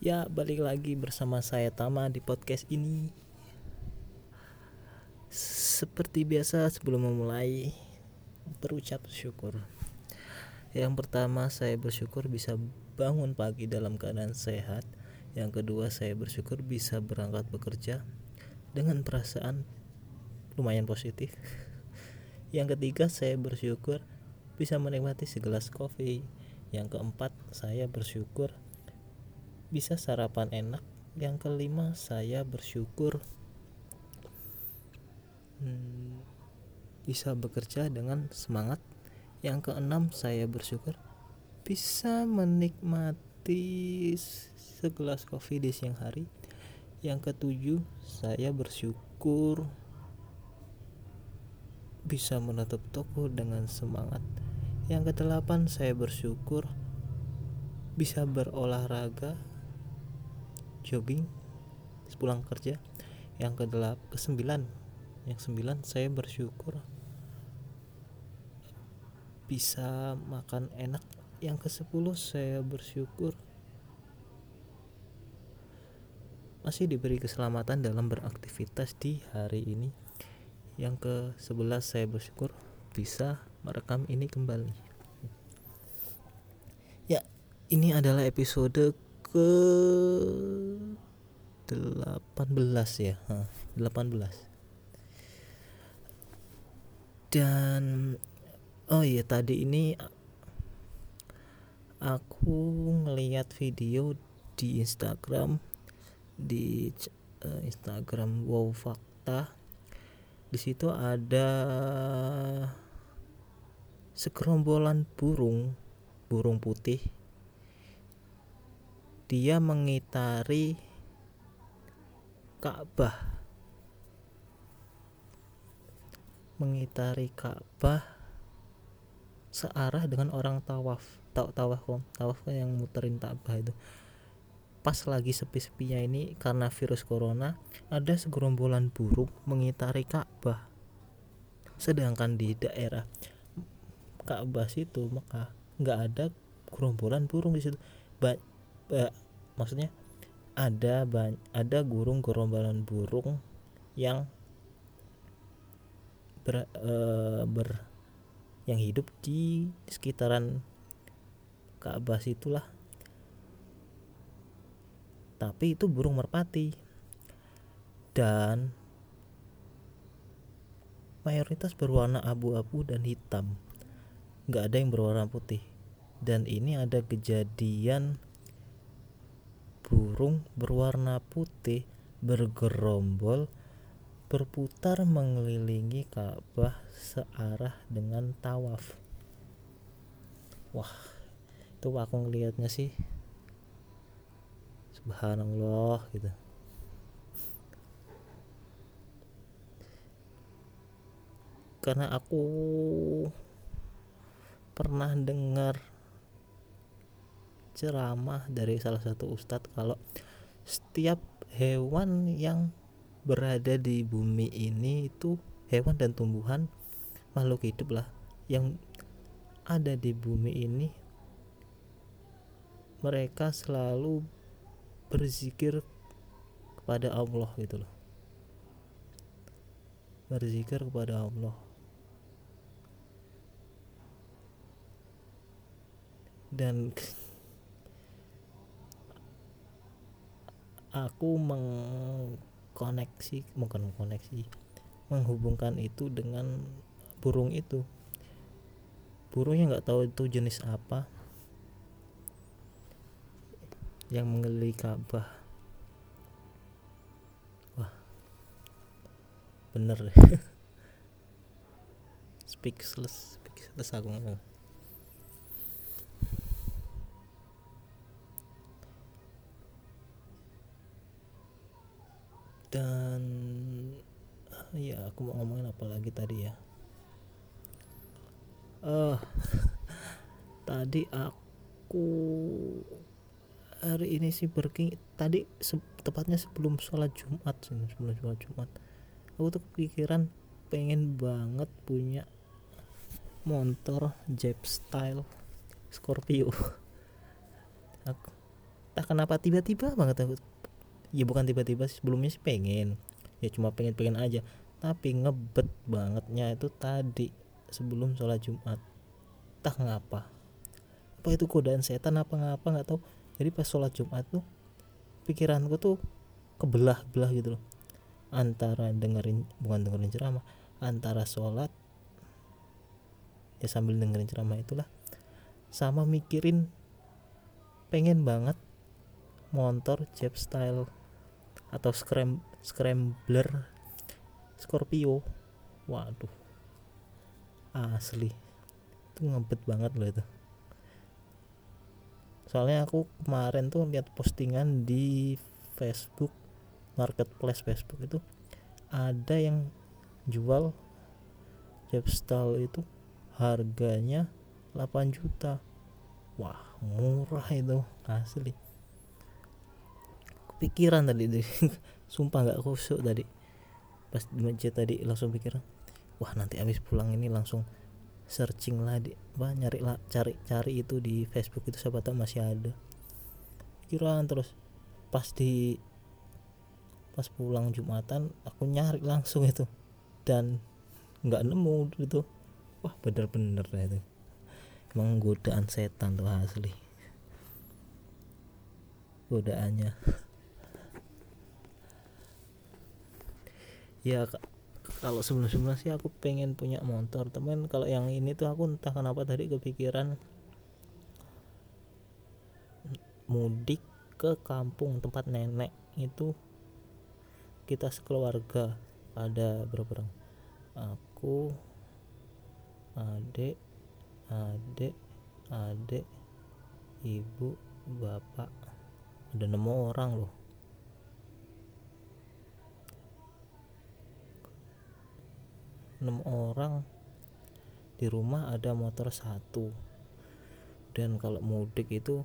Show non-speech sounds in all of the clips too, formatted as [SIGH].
Ya, balik lagi bersama saya Tama di podcast ini. Seperti biasa sebelum memulai berucap syukur. Yang pertama saya bersyukur bisa bangun pagi dalam keadaan sehat. Yang kedua saya bersyukur bisa berangkat bekerja dengan perasaan lumayan positif. Yang ketiga saya bersyukur bisa menikmati segelas kopi. Yang keempat saya bersyukur bisa sarapan enak. Yang kelima saya bersyukur hmm, bisa bekerja dengan semangat. Yang keenam saya bersyukur bisa menikmati segelas kopi di siang hari. Yang ketujuh saya bersyukur bisa menutup toko dengan semangat. Yang kedelapan saya bersyukur bisa berolahraga jogging sepulang kerja. Yang kedelap kesembilan yang sembilan saya bersyukur bisa makan enak. Yang ke sepuluh saya bersyukur masih diberi keselamatan dalam beraktivitas di hari ini. Yang ke sebelas saya bersyukur bisa merekam ini kembali. Ya, ini adalah episode ke 18 ya. Hah, 18. Dan oh iya tadi ini aku ngeliat video di Instagram di uh, Instagram Wow Fakta di situ ada segerombolan burung burung putih dia mengitari Ka'bah. Mengitari Ka'bah searah dengan orang tawaf. Tawaf kok tawaf kan yang muterin Ka'bah itu. Pas lagi sepi-sepinya ini karena virus corona ada segerombolan burung mengitari Ka'bah. Sedangkan di daerah Ka'bah situ maka nggak ada gerombolan burung di situ. Ba, ba, maksudnya ada ada gurung gerombolan burung yang ber, uh, ber yang hidup di sekitaran Ka'bah itulah tapi itu burung merpati. Dan mayoritas berwarna abu-abu dan hitam. Nggak ada yang berwarna putih. Dan ini ada kejadian burung berwarna putih bergerombol berputar mengelilingi Ka'bah searah dengan tawaf. Wah, itu aku ngelihatnya sih subhanallah gitu. Karena aku pernah dengar ceramah dari salah satu ustadz kalau setiap hewan yang berada di bumi ini itu hewan dan tumbuhan makhluk hidup lah. Yang ada di bumi ini mereka selalu berzikir kepada Allah gitu loh. Berzikir kepada Allah. Dan aku meng koneksi bukan koneksi menghubungkan itu dengan burung itu. Burungnya nggak tahu itu jenis apa. Yang mengelilingi Ka'bah wah bener [LAUGHS] speechless speechless aku ngomong lagi tadi ya. Uh, [LAUGHS] tadi aku hari ini sih pergi tadi se tepatnya sebelum sholat Jumat sebelum sholat Jumat. Aku tuh kepikiran pengen banget punya motor Jeep style Scorpio. [LAUGHS] Aku entah kenapa tiba-tiba banget aku. Ya bukan tiba-tiba sebelumnya sih pengen. Ya cuma pengen-pengen aja tapi ngebet bangetnya itu tadi sebelum sholat Jumat. Tak ngapa. Apa itu godaan setan apa ngapa nggak tahu. Jadi pas sholat Jumat tuh pikiranku tuh kebelah-belah gitu loh. Antara dengerin bukan dengerin ceramah antara sholat ya sambil dengerin ceramah itulah sama mikirin pengen banget motor Jeep style atau scram scrambler Scorpio. Waduh. Asli. Itu ngebet banget loh itu. Soalnya aku kemarin tuh lihat postingan di Facebook marketplace Facebook itu ada yang jual Jepstyle itu harganya 8 juta. Wah murah itu. Asli. Kepikiran tadi [LAUGHS] sumpah nggak kusuk tadi pas di masjid tadi langsung pikiran wah nanti habis pulang ini langsung searching lah di bah, nyari lah cari cari itu di Facebook itu siapa tahu masih ada. Pikiran terus. Pas di pas pulang jumatan aku nyari langsung itu. Dan nggak nemu itu. Wah bener-bener itu. Emang godaan setan tuh asli. Godaannya ya kalau sebelum-sebelumnya sih aku pengen punya motor temen kalau yang ini tuh aku entah kenapa tadi kepikiran mudik ke kampung tempat nenek itu kita sekeluarga. Ada berapa orang? Aku adik adik adik ibu bapak. Ada enam orang loh enam orang. Di rumah ada motor satu. Dan kalau mudik itu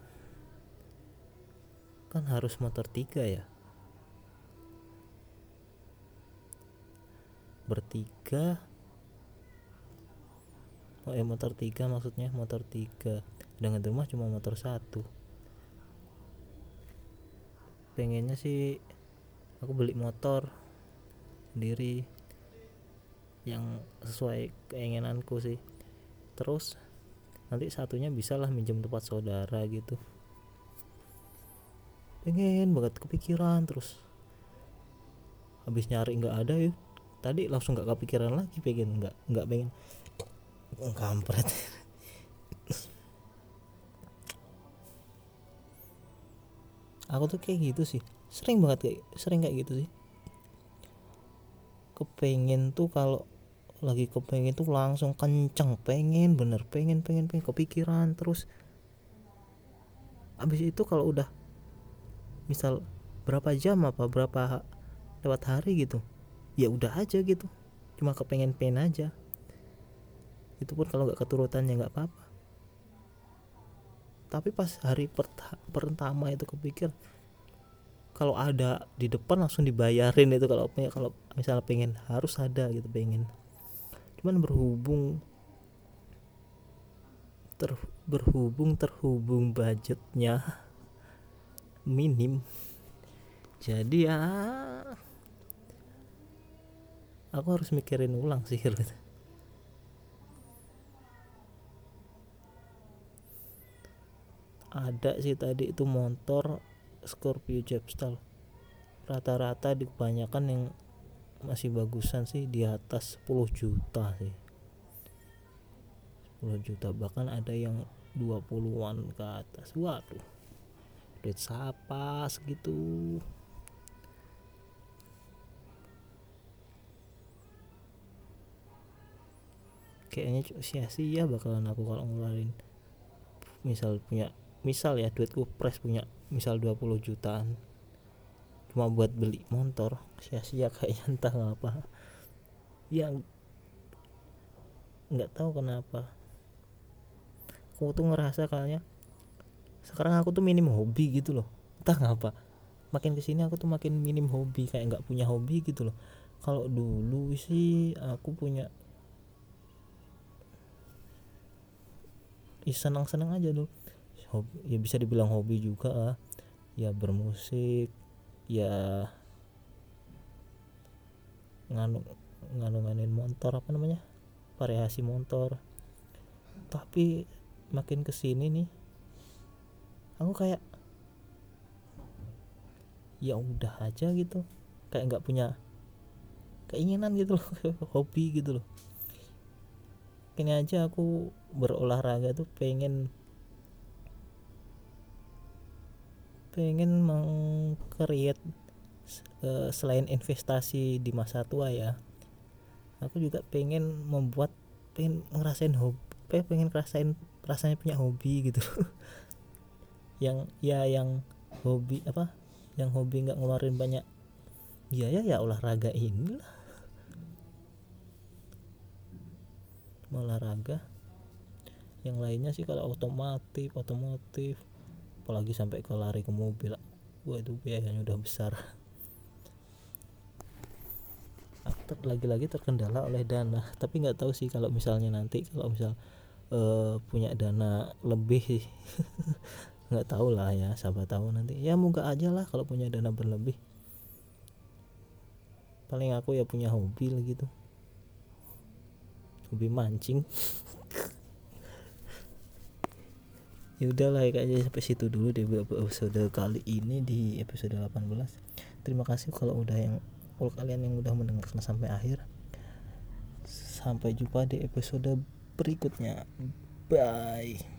kan harus motor tiga ya? Bertiga? Oh ya motor tiga maksudnya motor tiga. Dengan di rumah cuma motor satu. Pengennya sih aku beli motor sendiri yang sesuai keinginanku sih. Terus nanti satunya bisalah minjem tempat saudara gitu. Pengen banget kepikiran terus habis nyari nggak ada ya tadi langsung nggak kepikiran lagi pengen nggak nggak pengen. Kampret. Aku tuh kayak gitu sih. Sering banget kayak sering kayak gitu sih. Kepengen tuh kalau lagi kepengen tuh langsung kenceng pengen bener pengen pengen pengen kepikiran terus. Habis itu kalau udah misal berapa jam apa berapa lewat hari gitu ya udah aja gitu. Cuma kepengen pengen aja. Itu pun kalau nggak keturutan ya nggak apa-apa. Tapi pas hari pertama itu kepikir kalau ada di depan langsung dibayarin itu kalau kalau misalnya pengen harus ada gitu pengen cuman berhubung ter berhubung terhubung budgetnya minim. Jadi ya aku harus mikirin ulang sih ada sih tadi itu motor Scorpio Jepstyle rata-rata di yang masih bagusan sih di atas 10 juta sih. 10 juta bahkan ada yang 20-an ke atas. Waduh duit siapa segitu kayaknya sia-sia bakalan aku kalau ngeluarin misal punya misal ya duitku press punya misal 20 jutaan cuma buat beli motor sia-sia kayaknya entah ngapa yang nggak tahu kenapa. Aku tuh ngerasa kayaknya sekarang aku tuh minim hobi gitu loh. Entah ngapa makin ke sini aku tuh makin minim hobi kayak nggak punya hobi gitu loh. Kalau dulu sih aku punya ya senang-senang aja dulu. Hobi, ya bisa dibilang hobi juga lah. Ya bermusik ya nganu nganu nganuin motor apa namanya? Variasi motor tapi makin ke sini nih aku kayak ya udah aja gitu. Kayak nggak punya keinginan gitu loh [LAUGHS] hobi gitu loh. Ini aja aku berolahraga tuh pengen pengen mengcreate uh, selain investasi di masa tua ya aku juga pengen membuat pengen ngerasain hobi pengen ngerasain rasanya punya hobi gitu. [LAUGHS] Yang ya yang hobi apa yang hobi nggak ngeluarin banyak biaya ya olahraga ini lah olahraga. Yang lainnya sih kalau otomotif otomotif apalagi sampai ke lari ke mobil. Wah itu biayanya udah besar. Lagi-lagi terkendala oleh dana. Tapi nggak tahu sih kalau misalnya nanti kalau misal uh, punya dana lebih [LAUGHS] nggak tahu lah ya siapa tahu nanti. Ya moga aja lah kalau punya dana berlebih. Paling aku ya punya hobi gitu. Hobi mancing [LAUGHS] ya udahlah kayaknya sampai situ dulu deh episode kali ini di episode 18 terima kasih kalau udah yang kalau kalian yang udah mendengarkan sampai akhir. Sampai jumpa di episode berikutnya. Bye